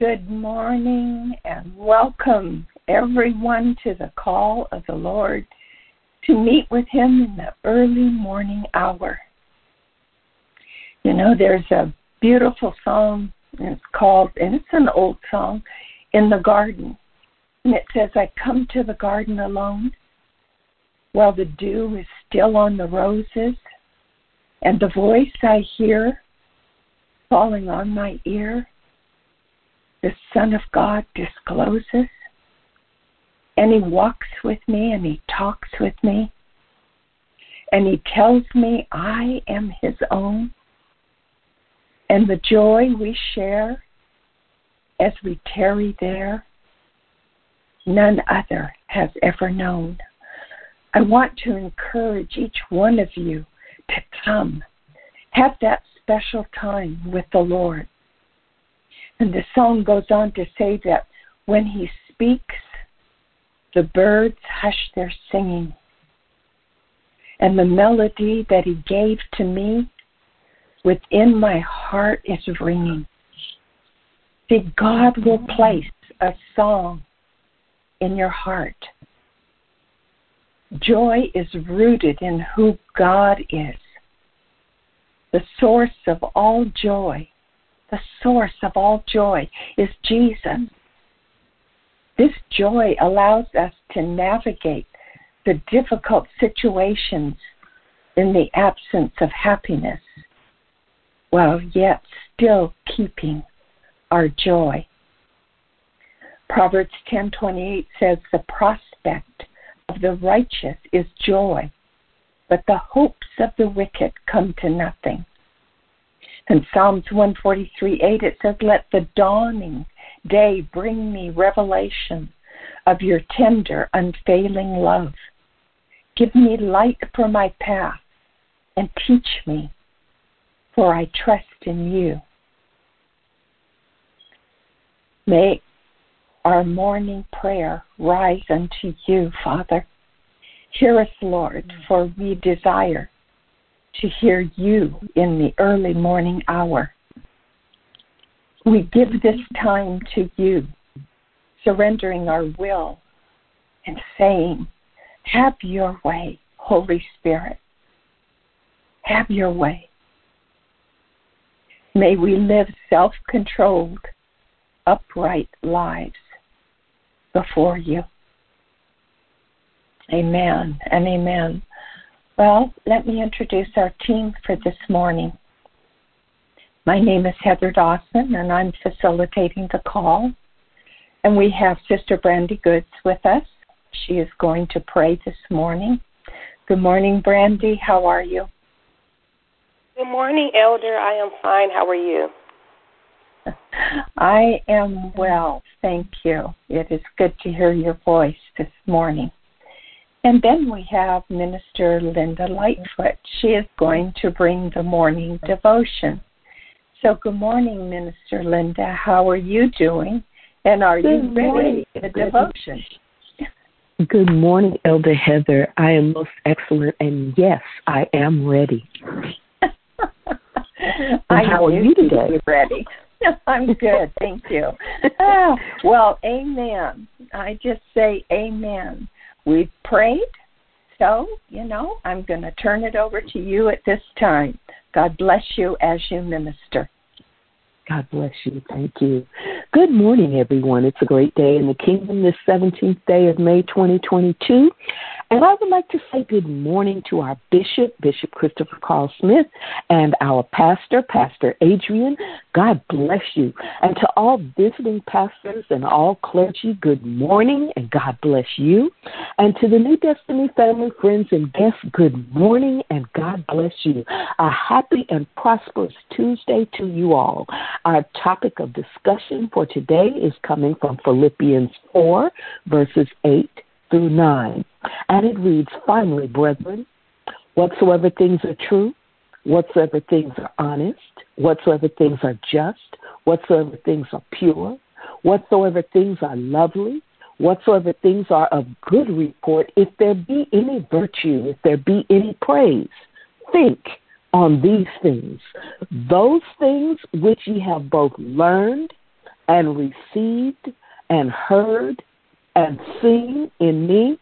Good morning and welcome everyone to the call of the Lord to meet with Him in the early morning hour. You know, there's a beautiful song, and it's called, and it's an old song, In the Garden. And it says, I come to the garden alone while the dew is still on the roses, and the voice I hear falling on my ear the Son of God discloses. And He walks with me and He talks with me. And He tells me I am His own. And the joy we share as we tarry there, none other has ever known. I want to encourage each one of you to come. Have that special time with the Lord. And the song goes on to say that when he speaks, the birds hush their singing. And the melody that he gave to me within my heart is ringing. See, God will place a song in your heart. Joy is rooted in who God is, the source of all joy the source of all joy is Jesus. This joy allows us to navigate the difficult situations in the absence of happiness while yet still keeping our joy. Proverbs 10:28 says the prospect of the righteous is joy, but the hopes of the wicked come to nothing. In Psalms 143 8, it says, Let the dawning day bring me revelation of your tender, unfailing love. Give me light for my path and teach me, for I trust in you. May our morning prayer rise unto you, Father. Hear us, Lord, for we desire to hear you in the early morning hour. We give this time to you, surrendering our will and saying, Have your way, Holy Spirit. Have your way. May we live self controlled, upright lives before you. Amen and amen. Well, let me introduce our team for this morning. My name is Heather Dawson, and I'm facilitating the call. And we have Sister Brandy Goods with us. She is going to pray this morning. Good morning, Brandy. How are you? Good morning, Elder. I am fine. How are you? I am well, thank you. It is good to hear your voice this morning. And then we have Minister Linda Lightfoot. She is going to bring the morning devotion. So, good morning, Minister Linda. How are you doing? And are good you ready for the devotion? Good morning, Elder Heather. I am most excellent, and yes, I am ready. I how are you today? Ready. I'm good, thank you. Ah, well, amen. I just say amen. We've prayed, so, you know, I'm going to turn it over to you at this time. God bless you as you minister. God bless you. Thank you. Good morning, everyone. It's a great day in the kingdom this 17th day of May 2022. And I would like to say good morning to our bishop, Bishop Christopher Carl Smith, and our pastor, Pastor Adrian. God bless you. And to all visiting pastors and all clergy, good morning and God bless you. And to the New Destiny family, friends, and guests, good morning and God bless you. A happy and prosperous Tuesday to you all. Our topic of discussion for today is coming from Philippians 4, verses 8 through 9. And it reads, Finally, brethren, whatsoever things are true, whatsoever things are honest, whatsoever things are just, whatsoever things are pure, whatsoever things are lovely, whatsoever things are of good report, if there be any virtue, if there be any praise, think on these things. Those things which ye have both learned and received and heard and seen in me?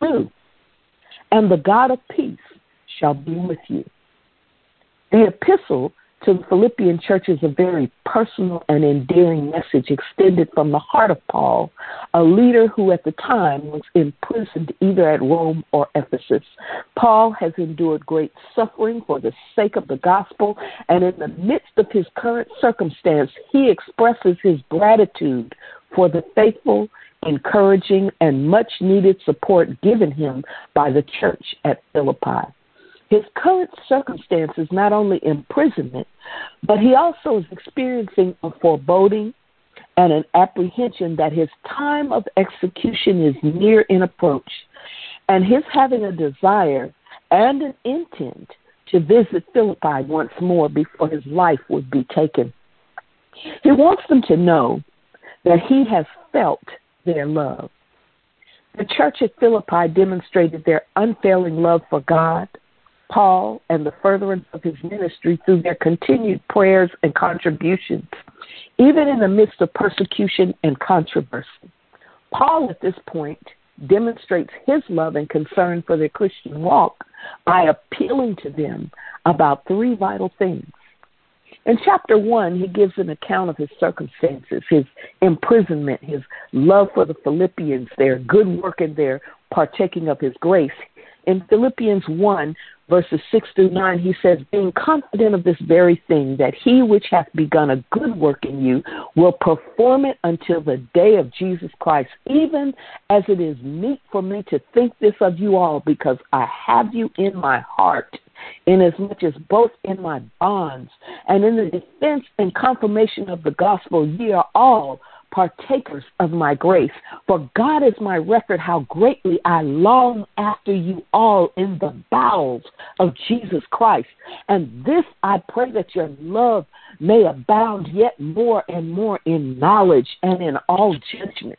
Do. And the God of peace shall be with you. The epistle to the Philippian church is a very personal and endearing message extended from the heart of Paul, a leader who at the time was imprisoned either at Rome or Ephesus. Paul has endured great suffering for the sake of the gospel, and in the midst of his current circumstance, he expresses his gratitude for the faithful, encouraging, and much needed support given him by the church at Philippi. His current circumstance is not only imprisonment, but he also is experiencing a foreboding and an apprehension that his time of execution is near in approach, and his having a desire and an intent to visit Philippi once more before his life would be taken. He wants them to know that he has felt their love. The church at Philippi demonstrated their unfailing love for God, Paul and the furtherance of his ministry through their continued prayers and contributions, even in the midst of persecution and controversy. Paul, at this point, demonstrates his love and concern for their Christian walk by appealing to them about three vital things. In chapter one, he gives an account of his circumstances, his imprisonment, his love for the Philippians, their good work and their partaking of his grace. In Philippians 1, verses 6 through 9, he says, Being confident of this very thing, that he which hath begun a good work in you will perform it until the day of Jesus Christ, even as it is meet for me to think this of you all, because I have you in my heart, inasmuch as both in my bonds and in the defense and confirmation of the gospel ye are all partakers of my grace. For God is my record how greatly I long after you all in the bowels of Jesus Christ. And this I pray that your love may abound yet more and more in knowledge and in all judgment.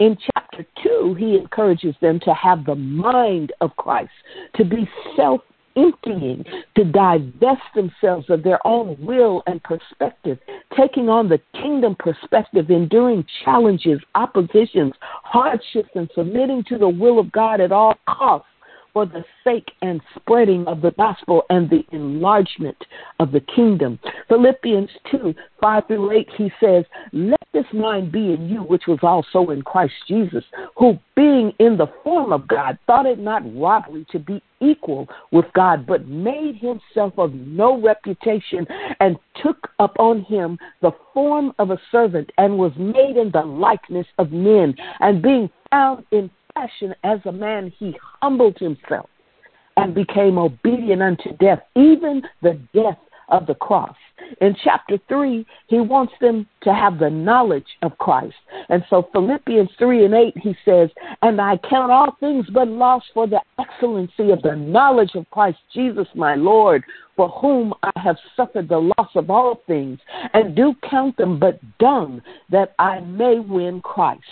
In chapter 2, he encourages them to have the mind of Christ, to be self emptying, to divest themselves of their own will and perspective, taking on the kingdom perspective, enduring challenges, oppositions, hardships, and submitting to the will of God at all costs for the sake and spreading of the gospel and the enlargement of the kingdom. Philippians 2 5 through 8, he says, Let this mind be in you, which was also in Christ Jesus, who being in the form of God, thought it not robbery to be equal with God, but made himself of no reputation and took upon him the form of a servant and was made in the likeness of men. And being found in fashion as a man, he humbled himself and became obedient unto death, even the death of the cross. In chapter 3, he wants them to have the knowledge of Christ. And so Philippians 3 and 8, he says, And I count all things but loss for the excellency of the knowledge of Christ Jesus my Lord, for whom I have suffered the loss of all things, and do count them but dung, that I may win Christ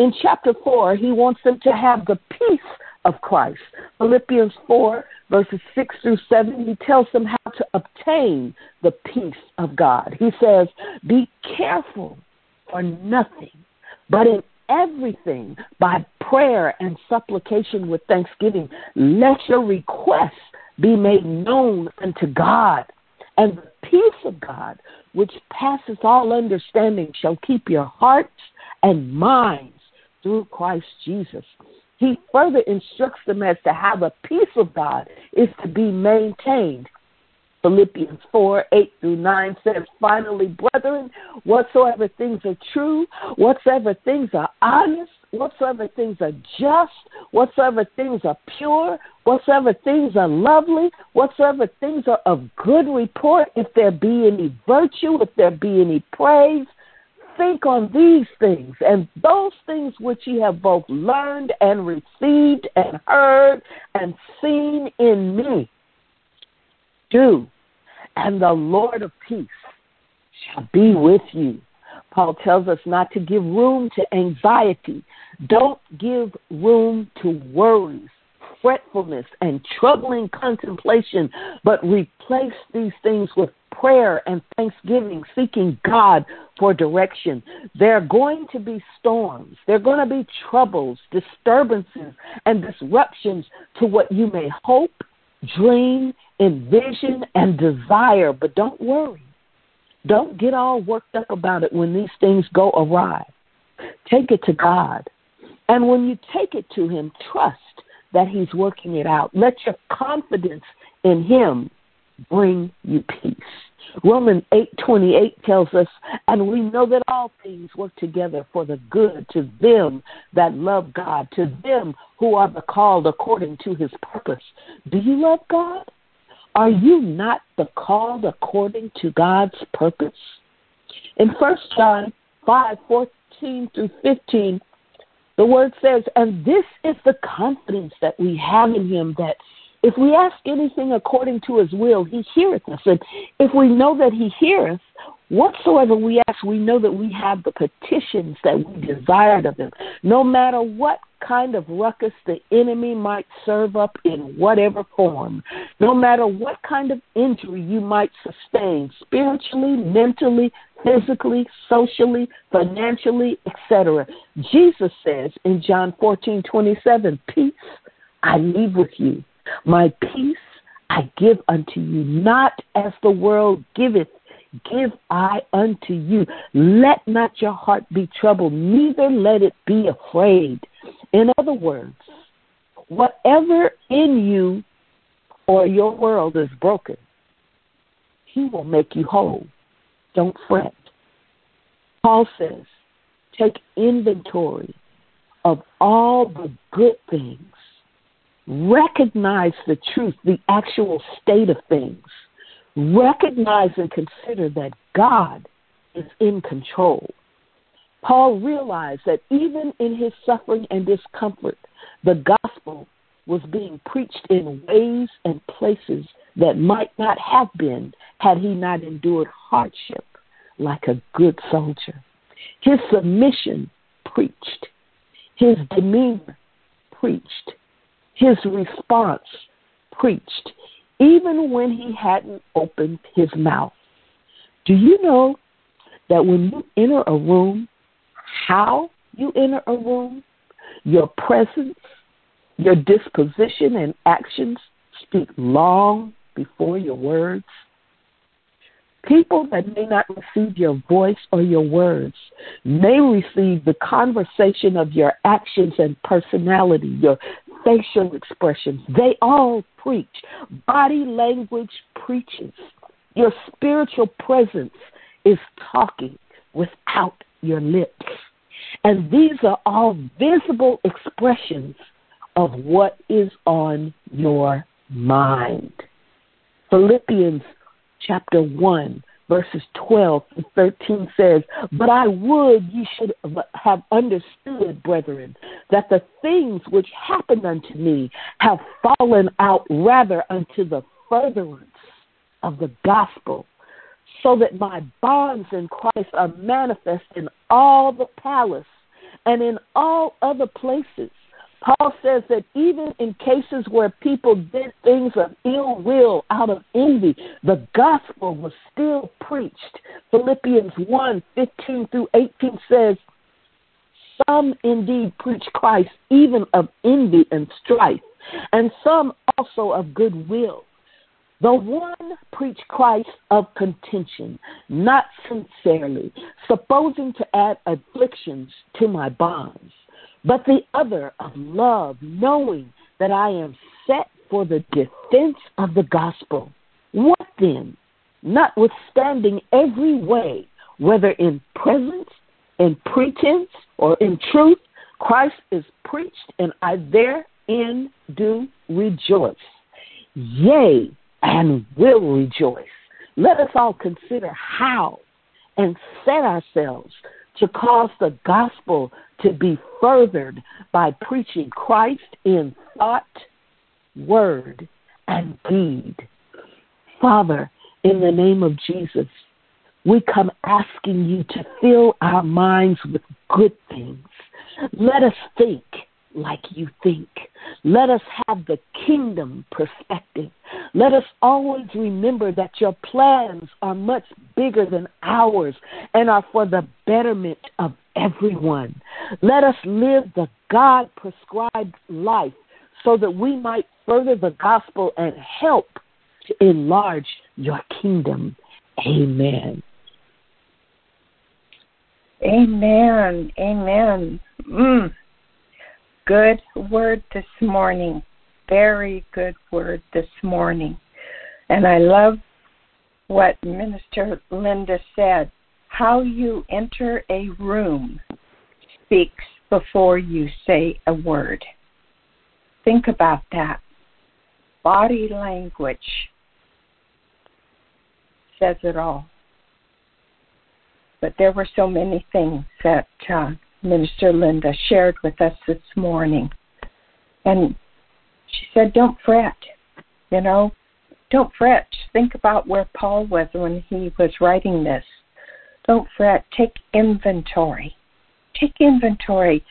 in chapter 4, he wants them to have the peace of Christ. Philippians 4, verses 6 through 7, he tells them how to obtain the peace of God. He says, Be careful for nothing, but in everything by prayer and supplication with thanksgiving, let your requests be made known unto God. And the peace of God, which passes all understanding, shall keep your hearts and minds through Christ Jesus. He further instructs them as to how the peace of God is to be maintained. Philippians 4 8 through 9 says, Finally, brethren, whatsoever things are true, whatsoever things are honest, whatsoever things are just, whatsoever things are pure, whatsoever things are lovely, whatsoever things are of good report, if there be any virtue, if there be any praise, think on these things, and those things which ye have both learned and received and heard and seen in me, do, and the Lord of peace shall be with you. Paul tells us not to give room to anxiety. Don't give room to worries, fretfulness, and troubling contemplation, but replace these things with prayer and thanksgiving, seeking God for direction. There are going to be storms. There are going to be troubles, disturbances, and disruptions to what you may hope, dream, envision, and desire. But don't worry. Don't get all worked up about it when these things go awry. Take it to God. And when you take it to Him, trust that He's working it out. Let your confidence in Him bring you peace. Romans 8:28 tells us, and we know that all things work together for the good to them that love God, to them who are the called according to his purpose. Do you love God? Are you not the called according to God's purpose? In 1 John 5:14 through 15, the word says, "And this is the confidence that we have in him that if we ask anything according to his will, he heareth us. And if we know that he heareth, whatsoever we ask, we know that we have the petitions that we desired of him. No matter what kind of ruckus the enemy might serve up in whatever form, no matter what kind of injury you might sustain, spiritually, mentally, physically, socially, financially, etc. Jesus says in John 14, 27, Peace I leave with you my peace I give unto you, not as the world giveth, give I unto you. Let not your heart be troubled, neither let it be afraid. In other words, whatever in you or your world is broken, He will make you whole. Don't fret. Paul says, take inventory of all the good things recognize the truth, the actual state of things. Recognize and consider that God is in control. Paul realized that even in his suffering and discomfort, the gospel was being preached in ways and places that might not have been had he not endured hardship like a good soldier. His submission preached, his demeanor preached, his response preached, even when he hadn't opened his mouth. Do you know that when you enter a room, how you enter a room, your presence, your disposition and actions speak long before your words? People that may not receive your voice or your words may receive the conversation of your actions and personality, your facial expressions. They all preach. Body language preaches. Your spiritual presence is talking without your lips. And these are all visible expressions of what is on your mind. Philippians chapter 1, verses 12 to 13 says, But I would ye should have understood, brethren, that the things which happened unto me have fallen out rather unto the furtherance of the gospel, so that my bonds in Christ are manifest in all the palace and in all other places Paul says that even in cases where people did things of ill will out of envy, the gospel was still preached. Philippians 1 15 through 18 says, Some indeed preach Christ even of envy and strife, and some also of good will. The one preach Christ of contention, not sincerely, supposing to add afflictions to my bonds but the other of love, knowing that I am set for the defense of the gospel. What then? Notwithstanding every way, whether in presence, in pretense, or in truth, Christ is preached, and I therein do rejoice. Yea, and will rejoice. Let us all consider how and set ourselves to cause the gospel to be furthered by preaching Christ in thought, word, and deed. Father, in the name of Jesus, we come asking you to fill our minds with good things. Let us think like you think. Let us have the kingdom perspective. Let us always remember that your plans are much bigger than ours and are for the betterment of everyone. Let us live the God prescribed life so that we might further the gospel and help to enlarge your kingdom. Amen. Amen. Amen. Mm. Good word this morning. Very good word this morning. And I love what Minister Linda said. How you enter a room speaks before you say a word. Think about that. Body language says it all. But there were so many things that uh, Minister Linda shared with us this morning. And she said, Don't fret. You know, don't fret. Think about where Paul was when he was writing this. Don't fret. Take inventory. Take inventory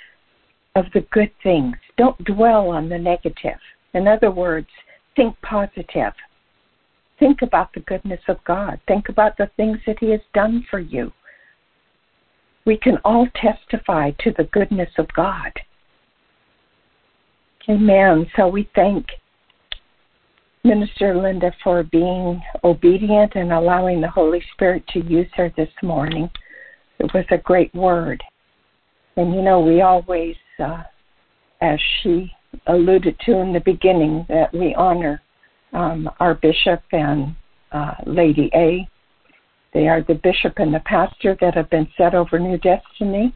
of the good things. Don't dwell on the negative. In other words, think positive. Think about the goodness of God. Think about the things that He has done for you we can all testify to the goodness of God. Amen. So we thank Minister Linda for being obedient and allowing the Holy Spirit to use her this morning. It was a great word. And you know, we always, uh, as she alluded to in the beginning, that we honor um, our bishop and uh, Lady A they are the bishop and the pastor that have been set over New Destiny.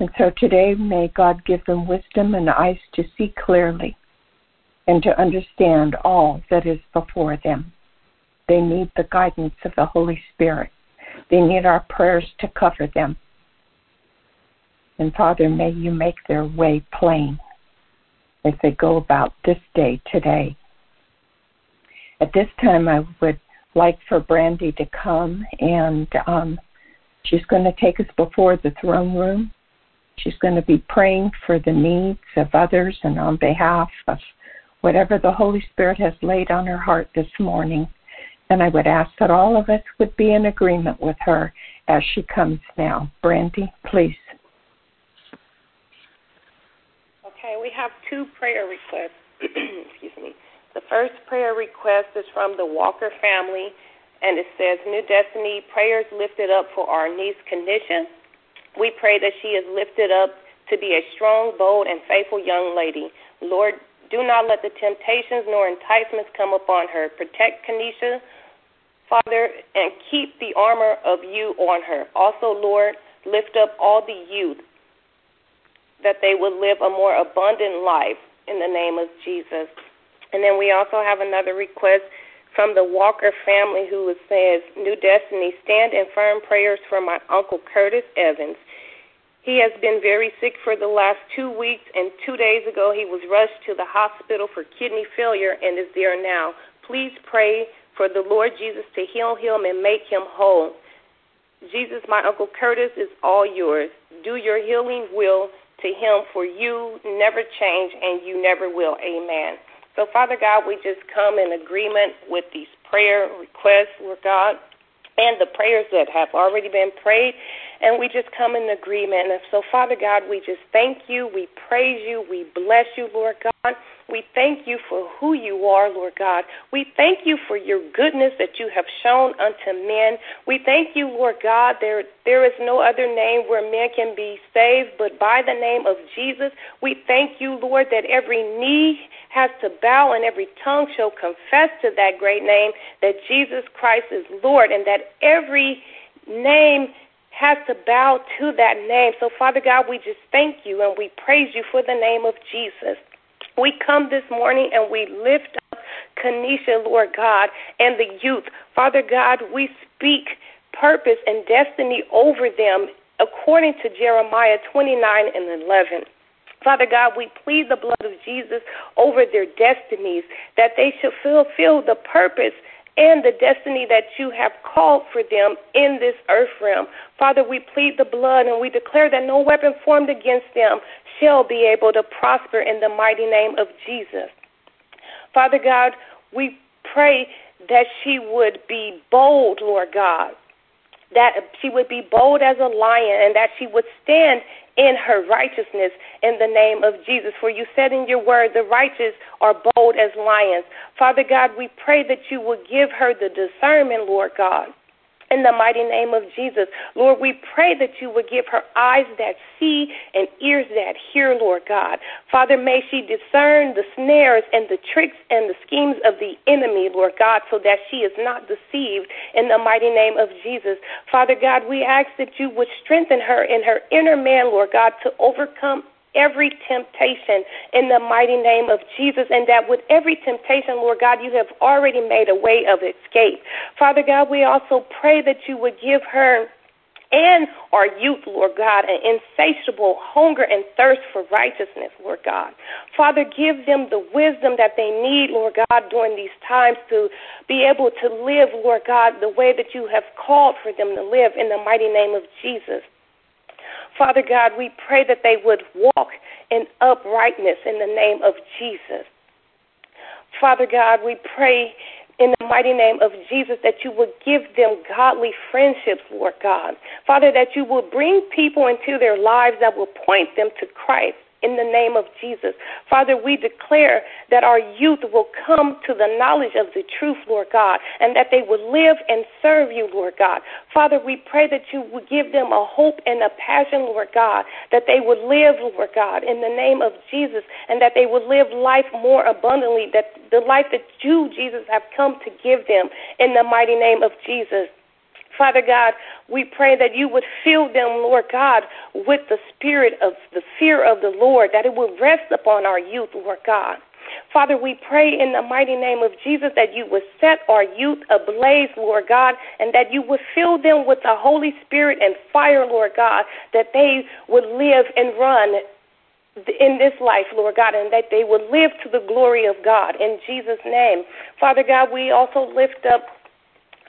And so today, may God give them wisdom and eyes to see clearly and to understand all that is before them. They need the guidance of the Holy Spirit. They need our prayers to cover them. And Father, may you make their way plain as they go about this day today. At this time, I would like for Brandy to come, and um, she's going to take us before the throne room. She's going to be praying for the needs of others and on behalf of whatever the Holy Spirit has laid on her heart this morning. And I would ask that all of us would be in agreement with her as she comes now. Brandy, please. Okay, we have two prayer requests. The first prayer request is from the Walker family, and it says, New Destiny prayers lifted up for our niece Kanisha. We pray that she is lifted up to be a strong, bold, and faithful young lady. Lord, do not let the temptations nor enticements come upon her. Protect Kanisha, Father, and keep the armor of you on her. Also, Lord, lift up all the youth that they will live a more abundant life in the name of Jesus. And then we also have another request from the Walker family who says, New Destiny, stand in firm prayers for my Uncle Curtis Evans. He has been very sick for the last two weeks, and two days ago he was rushed to the hospital for kidney failure and is there now. Please pray for the Lord Jesus to heal him and make him whole. Jesus, my Uncle Curtis, is all yours. Do your healing will to him, for you never change and you never will. Amen. So, Father God, we just come in agreement with these prayer requests, Lord God, and the prayers that have already been prayed, and we just come in agreement. And so, Father God, we just thank you, we praise you, we bless you, Lord God. We thank you for who you are, Lord God. We thank you for your goodness that you have shown unto men. We thank you, Lord God. There, there is no other name where men can be saved but by the name of Jesus. We thank you, Lord, that every knee has to bow and every tongue shall confess to that great name that Jesus Christ is Lord and that every name has to bow to that name. So, Father God, we just thank you and we praise you for the name of Jesus. We come this morning and we lift up Kanisha, Lord God, and the youth. Father God, we speak purpose and destiny over them according to Jeremiah 29 and 11. Father God, we plead the blood of Jesus over their destinies, that they should fulfill the purpose and the destiny that you have called for them in this earth realm. Father, we plead the blood and we declare that no weapon formed against them shall be able to prosper in the mighty name of Jesus. Father God, we pray that she would be bold, Lord God, that she would be bold as a lion and that she would stand in her righteousness in the name of Jesus. For you said in your word, the righteous are bold as lions. Father God, we pray that you will give her the discernment, Lord God in the mighty name of Jesus. Lord, we pray that you would give her eyes that see and ears that hear, Lord God. Father, may she discern the snares and the tricks and the schemes of the enemy, Lord God, so that she is not deceived in the mighty name of Jesus. Father God, we ask that you would strengthen her in her inner man, Lord God, to overcome every temptation in the mighty name of Jesus, and that with every temptation, Lord God, you have already made a way of escape. Father God, we also pray that you would give her and our youth, Lord God, an insatiable hunger and thirst for righteousness, Lord God. Father, give them the wisdom that they need, Lord God, during these times to be able to live, Lord God, the way that you have called for them to live in the mighty name of Jesus. Father God, we pray that they would walk in uprightness in the name of Jesus. Father God, we pray in the mighty name of Jesus that you would give them godly friendships, Lord God. Father, that you will bring people into their lives that will point them to Christ in the name of Jesus. Father, we declare that our youth will come to the knowledge of the truth, Lord God, and that they will live and serve you, Lord God. Father, we pray that you would give them a hope and a passion, Lord God, that they would live, Lord God, in the name of Jesus, and that they would live life more abundantly, that the life that you, Jesus, have come to give them in the mighty name of Jesus. Father God, we pray that you would fill them, Lord God, with the spirit of the fear of the Lord, that it will rest upon our youth, Lord God. Father, we pray in the mighty name of Jesus that you would set our youth ablaze, Lord God, and that you would fill them with the Holy Spirit and fire, Lord God, that they would live and run in this life, Lord God, and that they would live to the glory of God. In Jesus' name. Father God, we also lift up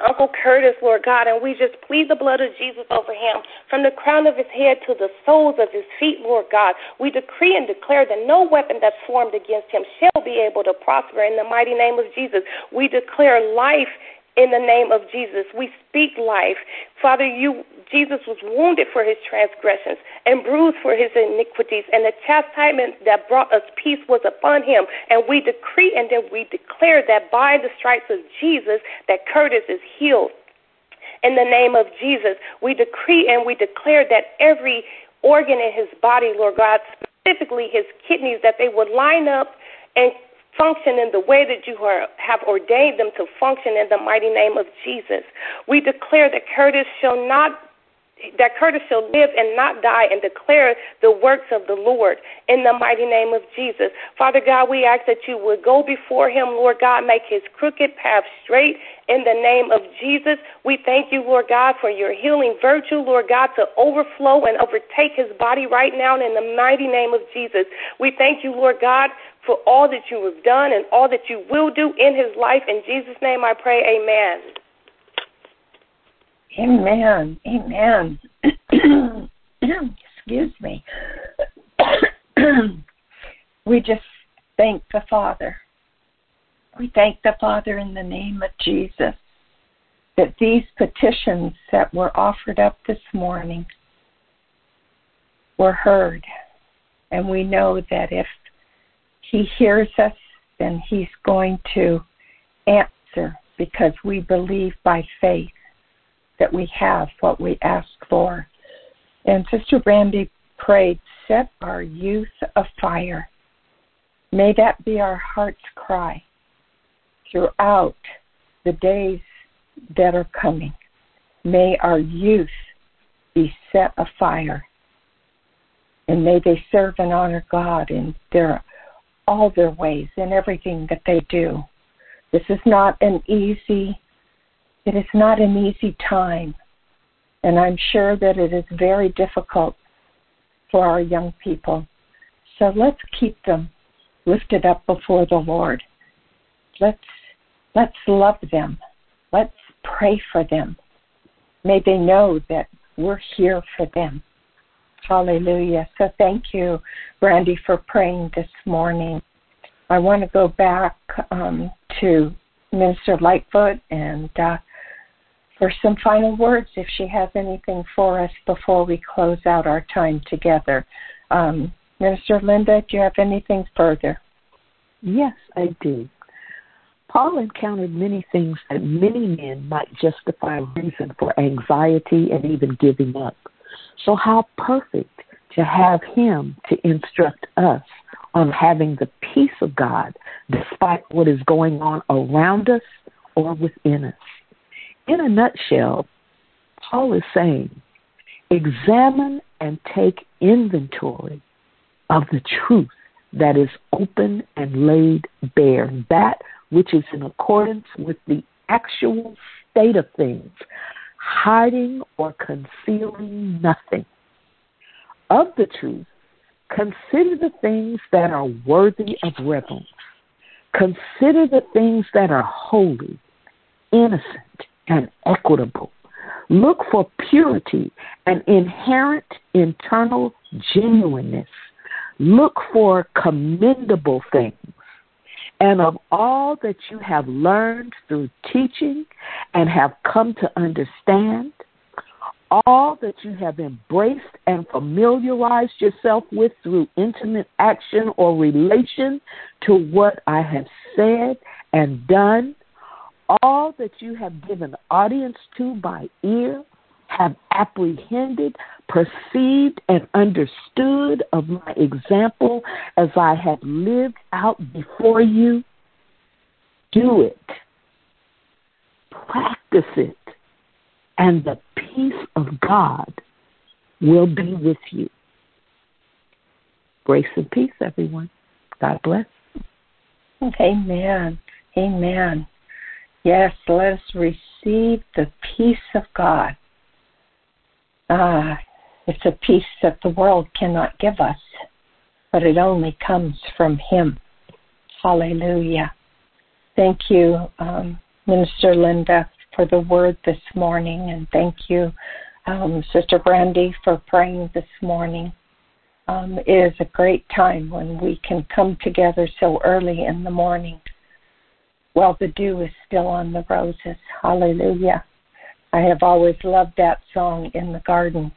Uncle Curtis, Lord God, and we just plead the blood of Jesus over him from the crown of his head to the soles of his feet, Lord God. We decree and declare that no weapon that's formed against him shall be able to prosper in the mighty name of Jesus. We declare life in the name of Jesus. We speak life. Father, you Jesus was wounded for his transgressions and bruised for his iniquities, and the chastisement that brought us peace was upon him. And we decree and then we declare that by the stripes of Jesus that Curtis is healed. In the name of Jesus, we decree and we declare that every organ in his body, Lord God, specifically his kidneys, that they would line up and function in the way that you are, have ordained them to function in the mighty name of Jesus. We declare that Curtis shall not that Curtis shall live and not die and declare the works of the Lord in the mighty name of Jesus. Father God, we ask that you would go before him, Lord God, make his crooked path straight in the name of Jesus. We thank you, Lord God, for your healing virtue, Lord God, to overflow and overtake his body right now in the mighty name of Jesus. We thank you, Lord God, for all that you have done and all that you will do in his life. In Jesus' name I pray, amen. Amen. Amen. Excuse me. we just thank the Father. We thank the Father in the name of Jesus that these petitions that were offered up this morning were heard. And we know that if he hears us, then He's going to answer because we believe by faith that we have what we ask for. And Sister Brandy prayed, Set our youth afire. May that be our heart's cry throughout the days that are coming. May our youth be set afire. And may they serve and honor God in their all their ways in everything that they do. This is not an easy it is not an easy time. And I'm sure that it is very difficult for our young people. So let's keep them lifted up before the Lord. Let's let's love them Let's pray for them. May they know that we're here for them. Hallelujah. So thank you, Brandy, for praying this morning. I want to go back um, to Minister Lightfoot and uh, for some final words, if she has anything for us before we close out our time together. Um, Minister Linda, do you have anything further? Yes, I do. Paul encountered many things that many men might justify reason for anxiety and even giving up. So, how perfect to have him to instruct us on having the peace of God despite what is going on around us or within us. In a nutshell, Paul is saying, examine and take inventory of the truth that is open and laid bare, that which is in accordance with the actual state of things, hiding or concealing nothing. Of the truth, consider the things that are worthy of reverence. Consider the things that are holy, innocent, and equitable. Look for purity and inherent internal genuineness. Look for commendable things. And of all that you have learned through teaching and have come to understand, all that you have embraced and familiarized yourself with through intimate action or relation to what I have said and done, all that you have given audience to by ear, have apprehended, perceived, and understood of my example as I have lived out before you, do it. Practice it and the peace of God will be with you. Grace and peace, everyone. God bless. Amen. Amen. Yes, let us receive the peace of God. Ah, it's a peace that the world cannot give us, but it only comes from Him. Hallelujah. Thank you, um, Minister Linda, for the word this morning, and thank you, um, Sister Brandy, for praying this morning. Um, it is a great time when we can come together so early in the morning while the dew is still on the roses. Hallelujah. I have always loved that song in the garden.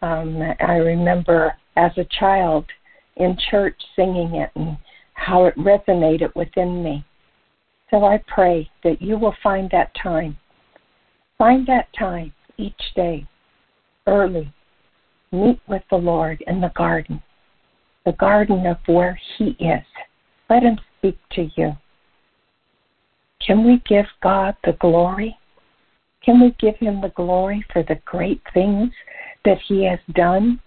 Um, I remember as a child in church singing it and how it resonated within me. So I pray that you will find that time Find that time each day, early. Meet with the Lord in the garden, the garden of where He is. Let Him speak to you. Can we give God the glory? Can we give Him the glory for the great things that He has done?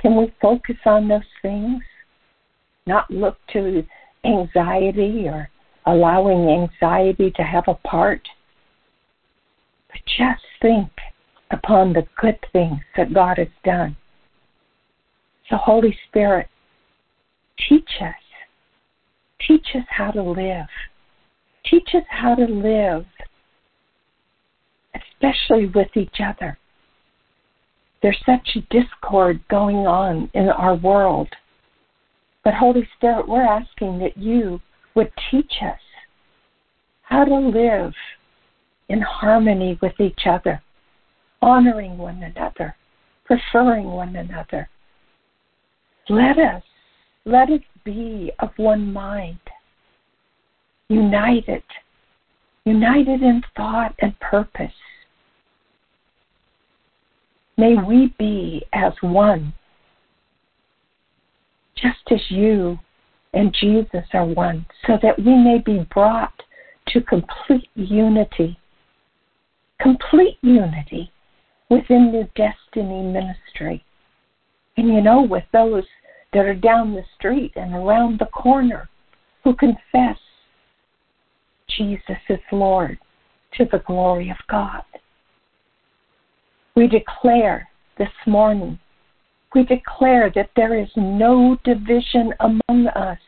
Can we focus on those things? Not look to anxiety or allowing anxiety to have a part but just think upon the good things that God has done. So, Holy Spirit, teach us. Teach us how to live. Teach us how to live, especially with each other. There's such discord going on in our world. But, Holy Spirit, we're asking that you would teach us how to live in harmony with each other, honoring one another, preferring one another. Let us, let us be of one mind, united, united in thought and purpose. May we be as one, just as you and Jesus are one, so that we may be brought to complete unity complete unity within the destiny ministry. And you know, with those that are down the street and around the corner who confess Jesus is Lord to the glory of God. We declare this morning, we declare that there is no division among us,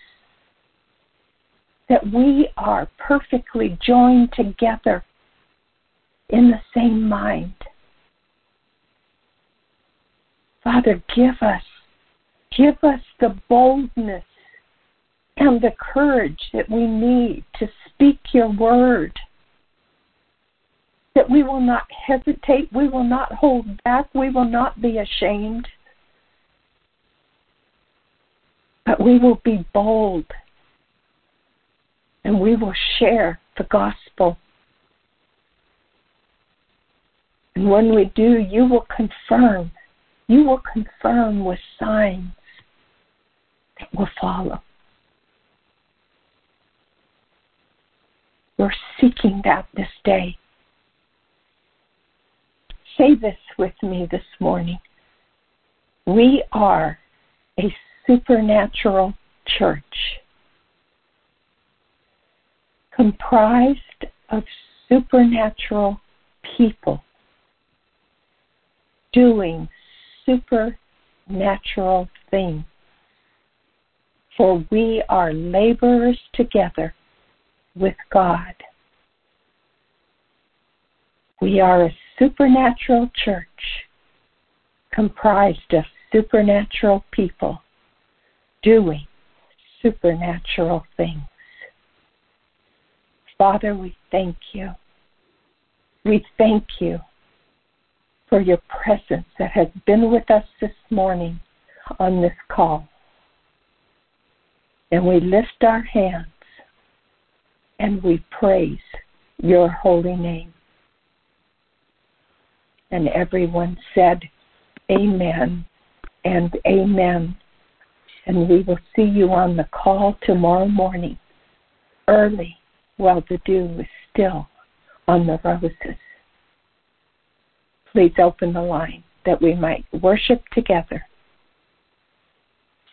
that we are perfectly joined together in the same mind. Father, give us, give us the boldness and the courage that we need to speak your word. That we will not hesitate, we will not hold back, we will not be ashamed, but we will be bold and we will share the gospel. And when we do, you will confirm, you will confirm with signs that will follow. We're seeking that this day. Say this with me this morning. We are a supernatural church comprised of supernatural people doing supernatural things. For we are laborers together with God. We are a supernatural church comprised of supernatural people doing supernatural things. Father, we thank you. We thank you for your presence that has been with us this morning on this call. And we lift our hands and we praise your holy name. And everyone said, Amen and Amen. And we will see you on the call tomorrow morning, early, while the dew is still on the roses. Please open the line that we might worship together